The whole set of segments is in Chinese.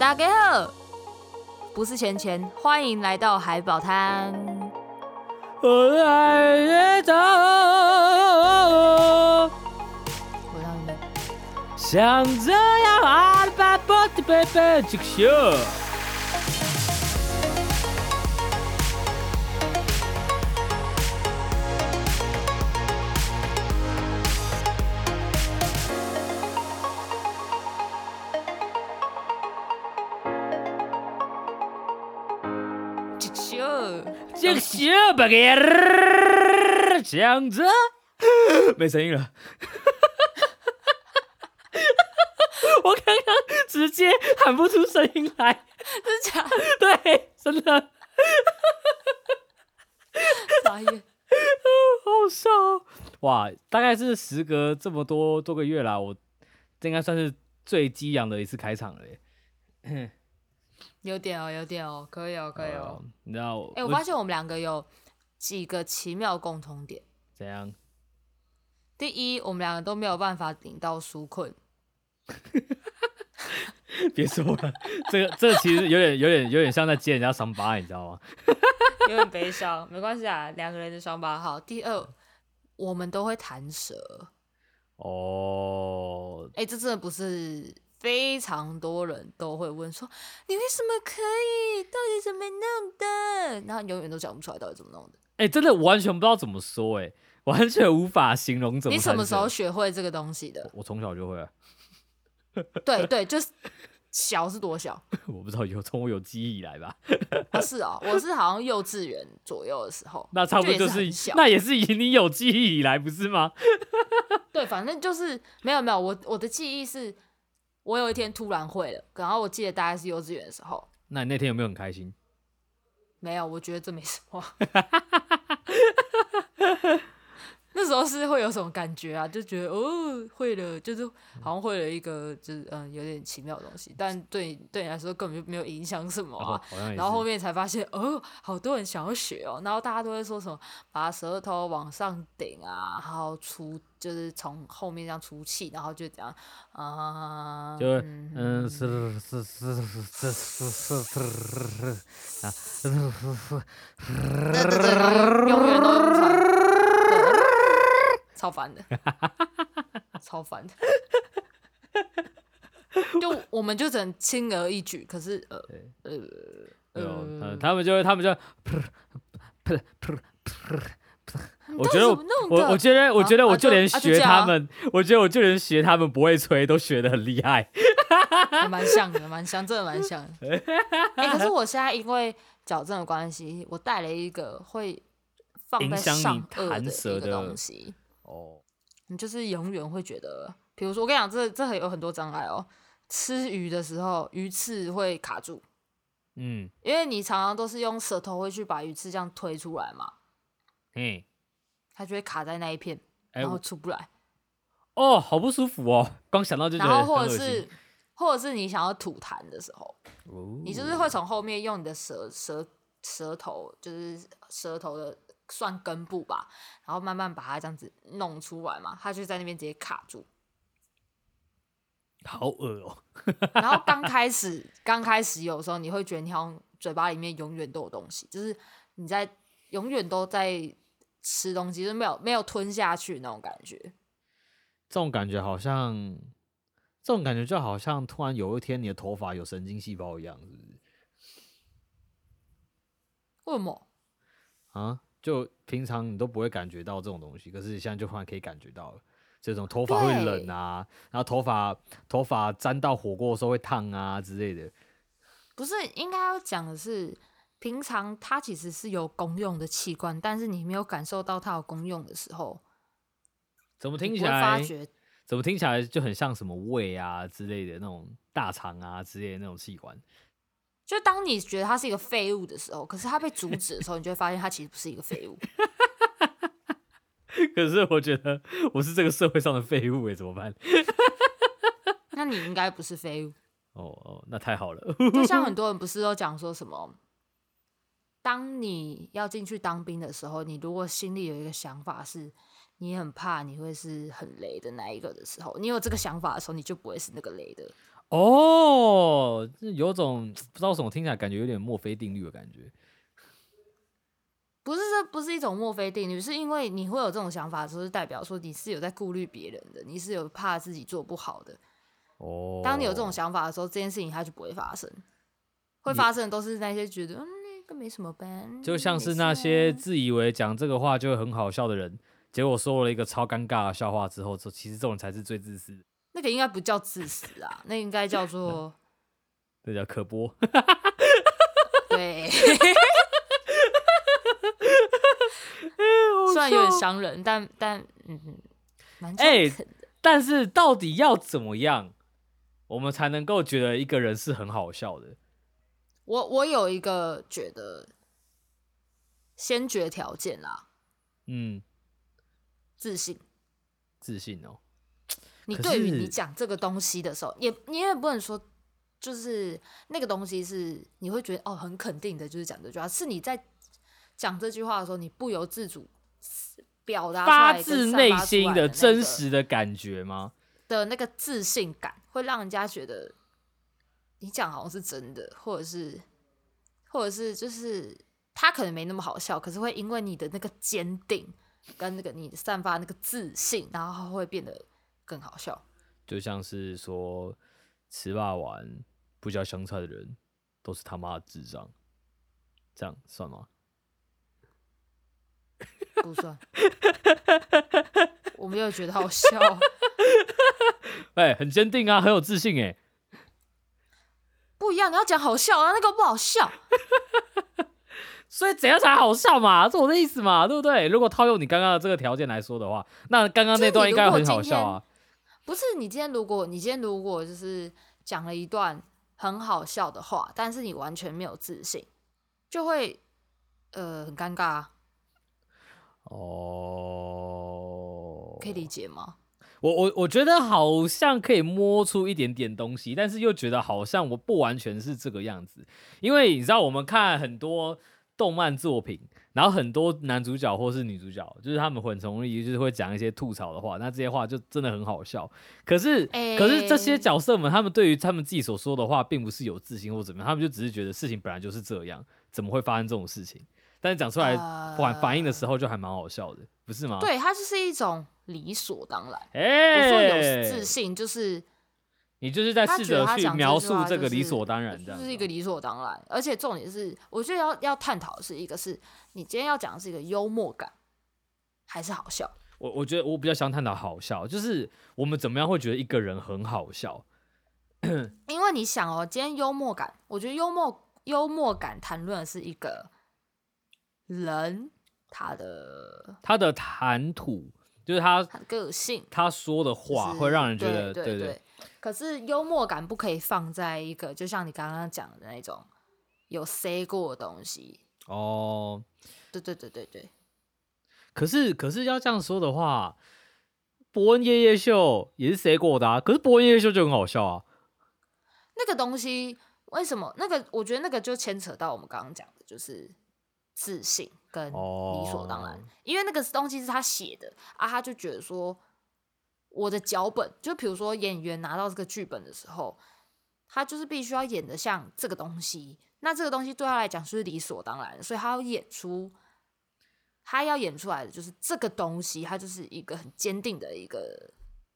大家好，不是钱钱，欢迎来到海宝滩。我爱走，我让你像这样阿里巴巴的贝贝这个秀。个秀不给人讲着，没声音了。我刚刚直接喊不出声音来，真假？对，真的。傻眼，好笑。哇，大概是时隔这么多多个月啦，我这应该算是最激昂的一次开场了耶。有点哦，有点哦，可以哦，可以哦。你知道？哎，我发现我们两个有几个奇妙共同点。怎样？第一，我们两个都没有办法顶到纾困。别说了，这个这个其实有点有点有点像在揭人家伤疤，你知道吗？有点悲伤，没关系啊，两个人的伤疤好。第二，我们都会弹舌。哦。哎，这真的不是。非常多人都会问说：“你为什么可以？到底怎么弄的？”然后永远都讲不出来到底怎么弄的。哎、欸，真的完全不知道怎么说，哎，完全无法形容怎么。你什么时候学会这个东西的？我从小就会啊。对对，就是小是多小？我不知道，有从我有记忆以来吧。啊，是哦，我是好像幼稚园左右的时候。那差不多就是小那也是以你有记忆以来，不是吗？对，反正就是没有没有，我我的记忆是。我有一天突然会了，然后我记得大概是幼稚园的时候。那你那天有没有很开心？没有，我觉得这没什么。那时候是会有什么感觉啊？就觉得哦，会了，就是好像会了一个，就是嗯，有点奇妙的东西。但对对你来说根本就没有影响什么啊、然后后面才发现，哦，好多人想要学哦。然后大家都会说什么，把舌头往上顶啊，然后出就是从后面这样出气，然后就这样啊、嗯，就嗯，是是是是是是是啊，永远都。超烦的，超烦的，就我们就只能轻而易举，可是呃呃呃，他们就会他们就，我觉得我我觉得我觉得我就连学他们，我觉得我就连学他们不会吹都学的很厉害，蛮像的，蛮像，真的蛮像的。哎，可是我现在因为矫正的关系，我带了一个会放在上颚的一个东西。哦，你就是永远会觉得，比如说我跟你讲，这这有很多障碍哦。吃鱼的时候，鱼刺会卡住，嗯，因为你常常都是用舌头会去把鱼刺这样推出来嘛，嗯，它就会卡在那一片，然后出不来。欸、哦，好不舒服哦，刚想到就觉得。然后或者是，或者是你想要吐痰的时候，哦、你就是会从后面用你的舌舌舌头，就是舌头的。算根部吧，然后慢慢把它这样子弄出来嘛，它就在那边直接卡住，好恶哦。然后刚开始，刚开始有时候你会觉得你好像嘴巴里面永远都有东西，就是你在永远都在吃东西，就是没有没有吞下去那种感觉。这种感觉好像，这种感觉就好像突然有一天你的头发有神经细胞一样，是不是？为什么？啊？就平常你都不会感觉到这种东西，可是现在就突然可以感觉到了，这种头发会冷啊，然后头发头发沾到火锅的时候会烫啊之类的。不是，应该要讲的是，平常它其实是有功用的器官，但是你没有感受到它有功用的时候，怎么听起来？发觉怎么听起来就很像什么胃啊之类的那种大肠啊之类的那种器官。就当你觉得他是一个废物的时候，可是他被阻止的时候，你就会发现他其实不是一个废物。可是我觉得我是这个社会上的废物哎，怎么办？那你应该不是废物。哦哦，那太好了。就像很 多人不是都讲说什么，当你要进去当兵的时候，你如果心里有一个想法是，你很怕你会是很雷的那一个的时候，你有这个想法的时候，你就不会是那个雷的。哦，这有种不知道什么听起来感觉有点墨菲定律的感觉。不是，这不是一种墨菲定律，是因为你会有这种想法的时候，是代表说你是有在顾虑别人的，你是有怕自己做不好的。哦，当你有这种想法的时候，这件事情它就不会发生。会发生的都是那些觉得嗯，那个没什么办，就像是那些自以为讲这个话就会很好笑的人，结果说了一个超尴尬的笑话之后，说其实这种人才是最自私的。那个应该不叫自私啊，那应该叫做，那叫刻薄。对。虽然有点伤人，但但嗯嗯，蛮真诚的。但是到底要怎么样，我们才能够觉得一个人是很好笑的？我我有一个觉得先决条件啦，嗯，自信，自信哦。你对于你讲这个东西的时候，也你也不能说，就是那个东西是你会觉得哦很肯定的，就是讲这句话，是你在。讲这句话的时候，你不由自主表达发自内心的真实的感觉吗？的那个自信感，会让人家觉得你讲好像是真的，或者是，或者是就是他可能没那么好笑，可是会因为你的那个坚定跟那个你散发那个自信，然后会变得更好笑。就像是说吃霸王不加香菜的人都是他妈的智障，这样算吗？不算，我没有觉得好笑。哎、欸，很坚定啊，很有自信哎。不一样，你要讲好笑啊，那个不好笑。所以怎样才好笑嘛？是我的意思嘛，对不对？如果套用你刚刚的这个条件来说的话，那刚刚那段应该很好笑啊。不是你今天，如果你今天如果就是讲了一段很好笑的话，但是你完全没有自信，就会呃很尴尬啊。哦，可以理解吗？我我我觉得好像可以摸出一点点东西，但是又觉得好像我不完全是这个样子，因为你知道我们看很多动漫作品，然后很多男主角或是女主角，就是他们很容易就是会讲一些吐槽的话，那这些话就真的很好笑。可是、欸、可是这些角色们，他们对于他们自己所说的话，并不是有自信或怎么样，他们就只是觉得事情本来就是这样，怎么会发生这种事情？但是讲出来反反应的时候就还蛮好笑的，不是吗？对，它就是一种理所当然。哎、欸，我说有自信就是你就是在试着去描述这个理所当然，这就是一个理所当然。而且重点是，我觉得要要探讨的是一个是你今天要讲的是一个幽默感，还是好笑？我我觉得我比较想探讨好笑，就是我们怎么样会觉得一个人很好笑？因为你想哦，今天幽默感，我觉得幽默幽默感谈论的是一个。人他的他的谈吐，就是他个性，他说的话会让人觉得对对，对对。可是幽默感不可以放在一个，就像你刚刚讲的那种有 say 过的东西哦。对对对对对。可是可是要这样说的话，伯恩夜夜秀也是 say 过的啊。可是伯恩夜夜秀就很好笑啊。那个东西为什么？那个我觉得那个就牵扯到我们刚刚讲的，就是。自信跟理所当然，因为那个东西是他写的啊，他就觉得说，我的脚本就比如说演员拿到这个剧本的时候，他就是必须要演的像这个东西，那这个东西对他来讲是理所当然，所以他要演出，他要演出来的就是这个东西，他就是一个很坚定的一个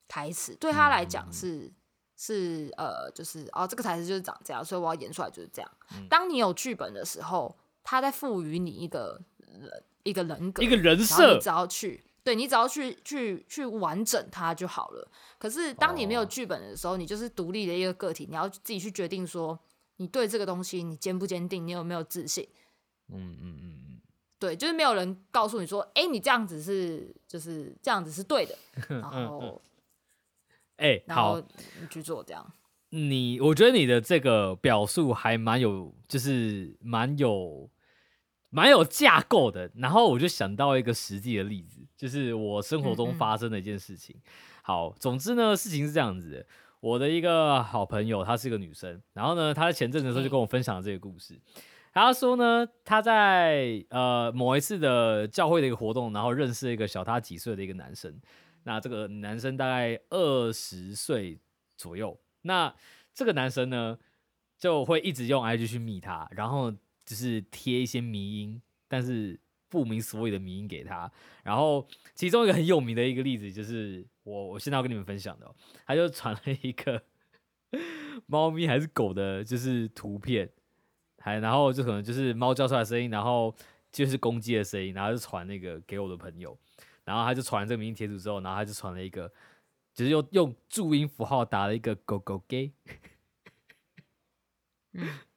台词，对他来讲是是呃，就是哦，这个台词就是长这样，所以我要演出来就是这样。当你有剧本的时候。他在赋予你一个人一个人格，一个人设，你只要去，对，你只要去去去完整它就好了。可是当你没有剧本的时候，你就是独立的一个个体，你要自己去决定说，你对这个东西你坚不坚定，你有没有自信？嗯嗯嗯嗯，对，就是没有人告诉你说，哎，你这样子是就是这样子是对的，然后，哎，然后你去做这样。你我觉得你的这个表述还蛮有，就是蛮有。蛮有架构的，然后我就想到一个实际的例子，就是我生活中发生的一件事情。嗯嗯。好，总之呢，事情是这样子的，我的一个好朋友，她是个女生，然后呢，她在前阵子的时候就跟我分享了这个故事。她说呢，她在呃某一次的教会的一个活动，然后认识了一个小她几岁的一个男生。那这个男生大概二十岁左右。那这个男生呢就会一直用 IG 去密她，然后只是贴一些迷音，但是不明所以的迷音给他。然后其中一个很有名的一个例子就是我我现在要跟你们分享的，他就传了一个 猫咪还是狗的，就是图片，还然后就可能就是猫叫出来的声音，然后就是公鸡的声音，然后就传那个给我的朋友。然后他就传这个迷音贴图之后，然后他就传了一个，就是用用注音符号打了一个狗狗 gay。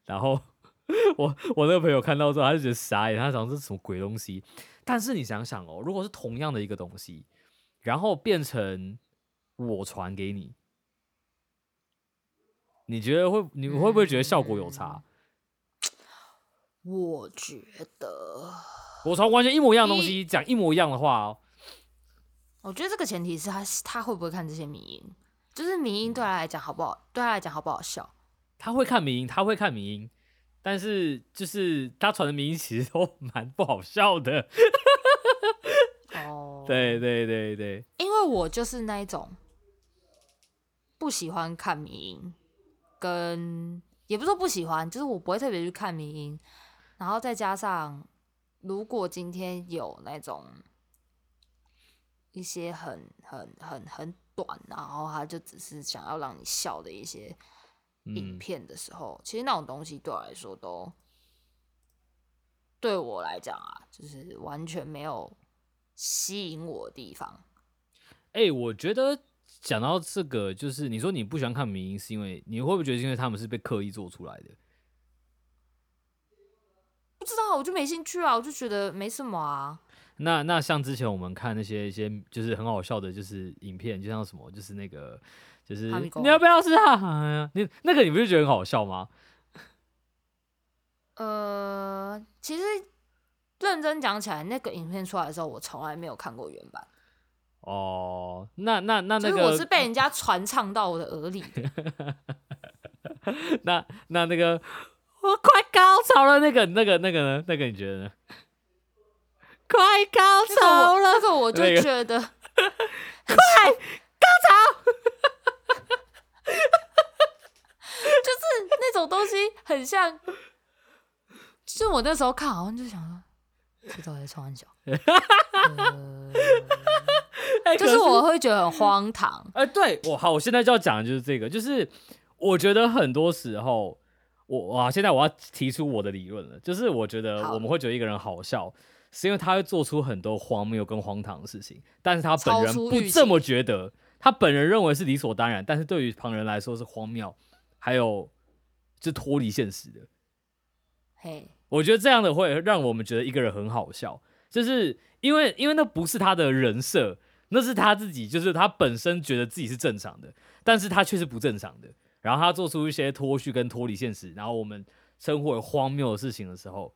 然后 我我那个朋友看到之后，他就觉得傻眼，他想这是什么鬼东西？但是你想想哦，如果是同样的一个东西，然后变成我传给你，你觉得会你会不会觉得效果有差？我觉得我传完全一模一样的东西，讲一模一样的话哦。我觉得这个前提是他他会不会看这些迷音，就是迷音对他来讲好不好？对他来讲好不好笑？他会看迷音，他会看迷因，但是就是他传的迷因其实都 蛮不好笑的。哦，对对对对，因为我就是那一种不喜欢看迷音，跟也不是说不喜欢，就是我不会特别去看迷音，然后再加上如果今天有那种。一些很很很很短，然后他就只是想要让你笑的一些影片的时候，嗯、其实那种东西对我来说都对我来讲啊，就是完全没有吸引我的地方。哎、欸，我觉得讲到这个，就是你说你不喜欢看迷因，是因为你会不会觉得是因为他们是被刻意做出来的？不知道，我就没兴趣啊，我就觉得没什么啊。那那像之前我们看那些一些就是很好笑的，就是影片，就像什么，就是那个，就是你要不要试啊？你那个你不是觉得很好笑吗？呃，其实认真讲起来，那个影片出来的时候，我从来没有看过原版。哦，那那那那个，我是被人家传唱到我的耳里。那那那个我快高潮了，那个那个那个呢？那个你觉得呢？快高潮了，这个我就觉得 快高潮，就是那种东西很像，就我那时候看，好像就想说，这到底在创小，就是我会觉得很荒唐。哎，对我好，我现在就要讲的就是这个，就是我觉得很多时候，我哇，现在我要提出我的理论了，就是我觉得我们会觉得一个人好笑。是因为他会做出很多荒谬跟荒唐的事情，但是他本人不这么觉得，他本人认为是理所当然，但是对于旁人来说是荒谬，还有是脱离现实的。嘿，我觉得这样的会让我们觉得一个人很好笑，就是因为因为那不是他的人设，那是他自己，就是他本身觉得自己是正常的，但是他却是不正常的，然后他做出一些脱序跟脱离现实，然后我们称呼为荒谬的事情的时候。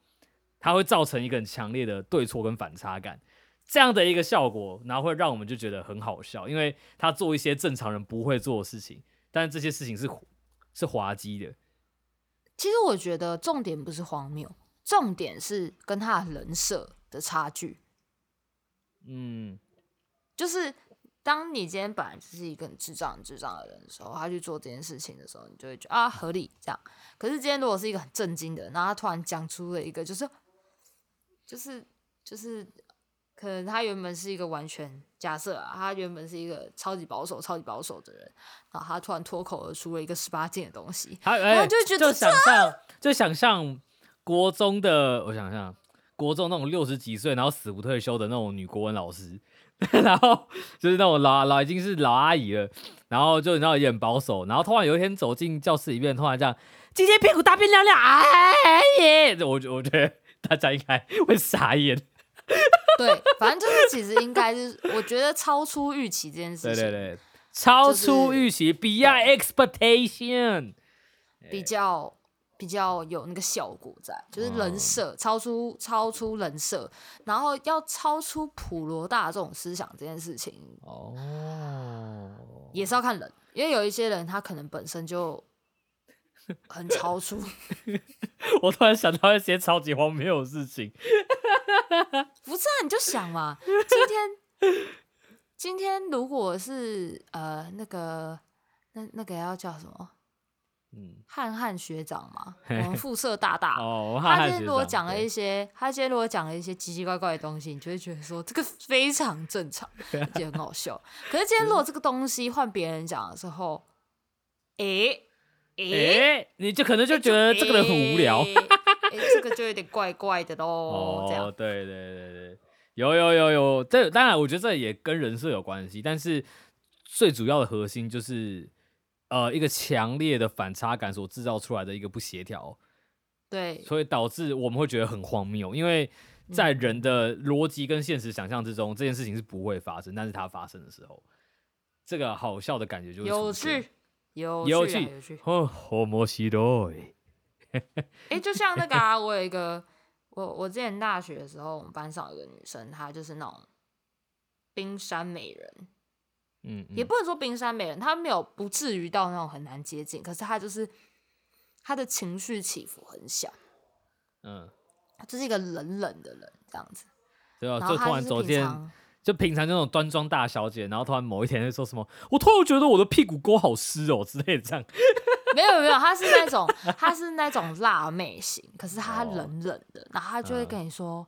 它会造成一个很强烈的对错跟反差感，这样的一个效果，然后会让我们就觉得很好笑，因为他做一些正常人不会做的事情，但这些事情是是滑稽的。其实我觉得重点不是荒谬，重点是跟他的人设的差距。嗯，就是当你今天本来就是一个很智障、很智障的人的时候，他去做这件事情的时候，你就会觉得啊合理这样。可是今天如果是一个很震惊的人，然后他突然讲出了一个就是。就是就是，可能他原本是一个完全假设啊，他原本是一个超级保守、超级保守的人，然后他突然脱口而出了一个十八禁的东西，他就觉得就想象就想象国中的，我想象国中那种六十几岁然后死不退休的那种女国文老师，然后就是那种老老已经是老阿姨了，然后就你知道也很保守，然后突然有一天走进教室里面，突然这样，今天屁股大变亮亮，哎耶！我我觉得。大家应该会傻眼。对，反正就是其实应该是，我觉得超出预期这件事情。对对对，超出预期，beyond expectation，比较比较有那个效果在，就是人设、哦、超出超出人设，然后要超出普罗大众思想这件事情。哦，也是要看人，因为有一些人他可能本身就。很超出，我突然想到一些超级荒谬的事情。不是啊，你就想嘛，今天今天如果是呃那个那那个要叫什么？嗯，汉汉学长嘛，我们副社大大，哦，他今天如果讲了一些，他今天如果讲了一些奇奇怪怪的东西，你就会觉得说这个非常正常，而且很好笑。可是今天如果这个东西换别人讲的时候，哎、欸、哎、欸，你就可能就觉得这个人很无聊，这个就有点怪怪的喽。哦，这样对对对对，有有有有，这当然我觉得这也跟人设有关系，但是最主要的核心就是。呃，一个强烈的反差感所制造出来的一个不协调，对，所以导致我们会觉得很荒谬，因为在人的逻辑跟现实想象之中，嗯、这件事情是不会发生，但是它发生的时候，这个好笑的感觉就是，有趣，有趣，有趣，哦，好莫西多，哎，就像那个啊，我有一个，我我之前大学的时候，我们班上有一个女生，她就是那种冰山美人。嗯，也不能说冰山美人，她没有不至于到那种很难接近，可是她就是她的情绪起伏很小，嗯，就是一个冷冷的人这样子，对啊，就突然走进，就平常那种端庄大小姐，然后突然某一天就说什么，我突然觉得我的屁股沟好湿哦之类的这样，没有没有，他是那种他是那种辣妹型，可是他冷冷的，然后他就会跟你说，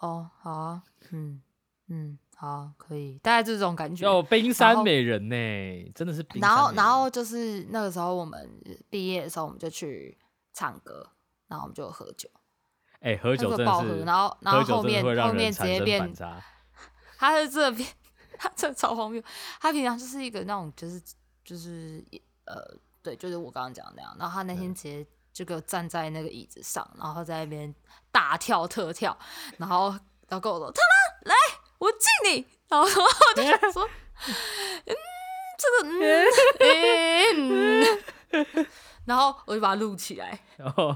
嗯、哦，好啊，嗯嗯。好，可以，大概这种感觉。哦冰山美人呢，真的是冰山美人。然后，然后就是那个时候，我们毕业的时候，我们就去唱歌，然后我们就喝酒。哎、欸，喝酒真的是，然后，然后后面后面直接变，他是这边，他这超荒谬。他平常就是一个那种，就是就是呃，对，就是我刚刚讲的那样。然后他那天直接就给我站在那个椅子上，然后在那边大跳特跳，然后然后跟我说：“他妈，来。”我敬你，然后我就想说，嗯，这个嗯，嗯，嗯，然后我就把它录起来，然后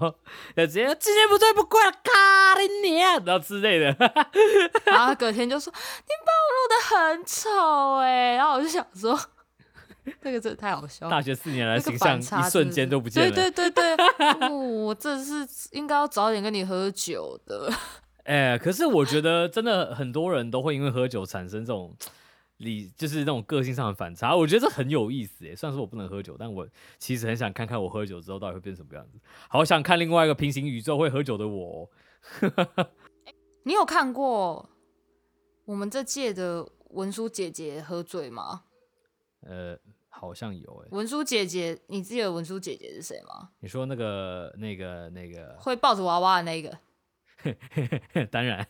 直接今天不对不贵了，卡你啊，然后之类的，然后隔天就说你把我录的很丑哎，然后我就想说，这个真的太好笑了，大学四年来形象一瞬间都不见了，对对对对，哦、我这是应该要早点跟你喝酒的。哎、欸，可是我觉得真的很多人都会因为喝酒产生这种理，就是那种个性上的反差。我觉得这很有意思哎。虽然说我不能喝酒，但我其实很想看看我喝酒之后到底会变成什么样子。好想看另外一个平行宇宙会喝酒的我。你有看过我们这届的文书姐姐喝醉吗？呃，好像有哎。文书姐姐，你记得文书姐姐是谁吗？你说那个、那个、那个会抱着娃娃的那个？当然，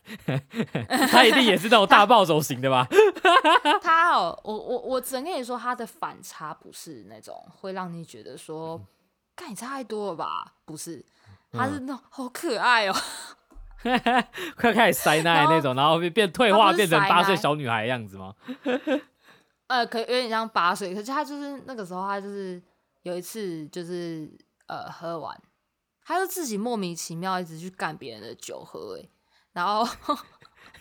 他一定也是那种大暴走型的吧？他哦，我我我只能跟你说，他的反差不是那种会让你觉得说，干你差太多了吧？不是，他是那种好可爱哦，快开始塞奶那种，然后变退化变成八岁小女孩的样子吗？呃，可有点像八岁，可是他就是那个时候，他就是有一次就是呃喝完。他就自己莫名其妙一直去干别人的酒喝，哎，然后，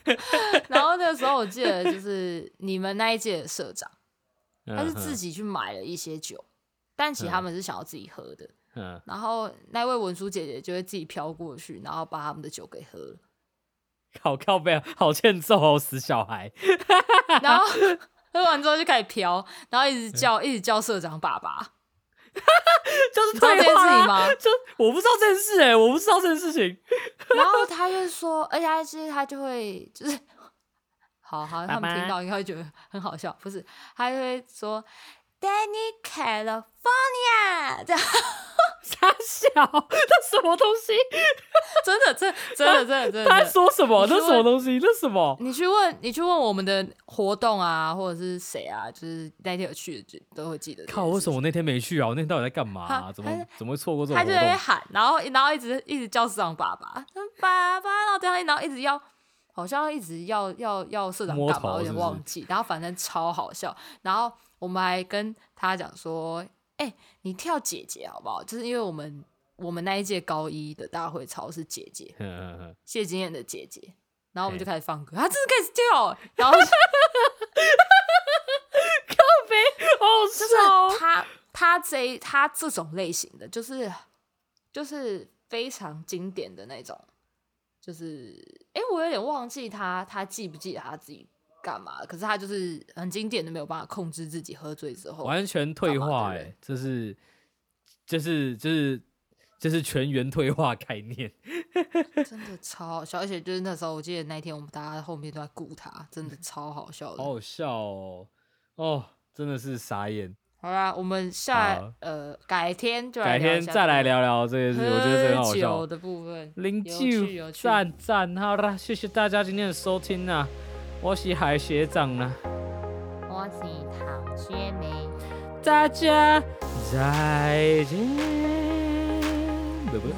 然后那个时候我记得就是你们那一届的社长，他是自己去买了一些酒，但其实他们是想要自己喝的，嗯然后那位文书姐姐就会自己飘过去，然后把他们的酒给喝了，好靠背，好欠揍哦，死小孩，然后喝完之后就开始飘，然后一直叫一直叫社长爸爸。就是这件事情吗？就我不知道这件事哎、欸，我不知道这件事情。然后他就说，而且他就会就是，好好，他们听到应该会觉得很好笑，不是？他就会说。Danny California，这样傻笑，那什么东西？真的，真真的，真的，真的。他说什么？那什么东西？那什么？你去问，你去问我们的活动啊，或者是谁啊？就是那天有去的，就都会记得。靠，为什么我那天没去啊？我那天到底在干嘛、啊？怎么怎么会错过这种？他就会喊，然后然后一直一直叫市长爸爸，爸爸，然后这样，然后一直要，好像一直要要要社长干嘛？我有点忘记。然后反正超好笑，然后。我们还跟他讲说：“哎、欸，你跳姐姐好不好？就是因为我们我们那一届高一的大会操是姐姐，谢金燕的姐姐。然后我们就开始放歌，他真的开始跳，然后 靠北，好笑。就是他他这他这种类型的，就是就是非常经典的那种，就是哎、欸，我有点忘记他他记不记得他自己。”干嘛？可是他就是很经典的，没有办法控制自己喝醉之后，完全退化、欸。哎，这是就是就是就是全员退化概念，真的超好笑。而且就是那时候，我记得那天我们大家后面都在顾他，真的超好笑的。好好笑哦，哦，真的是傻眼。好啦，我们下呃改天就改天再来聊聊这个事，我觉得很好笑的部分。零九赞赞，好啦，谢谢大家今天的收听啊，我是海学长啦，我是唐学梅，大家再见，দেবে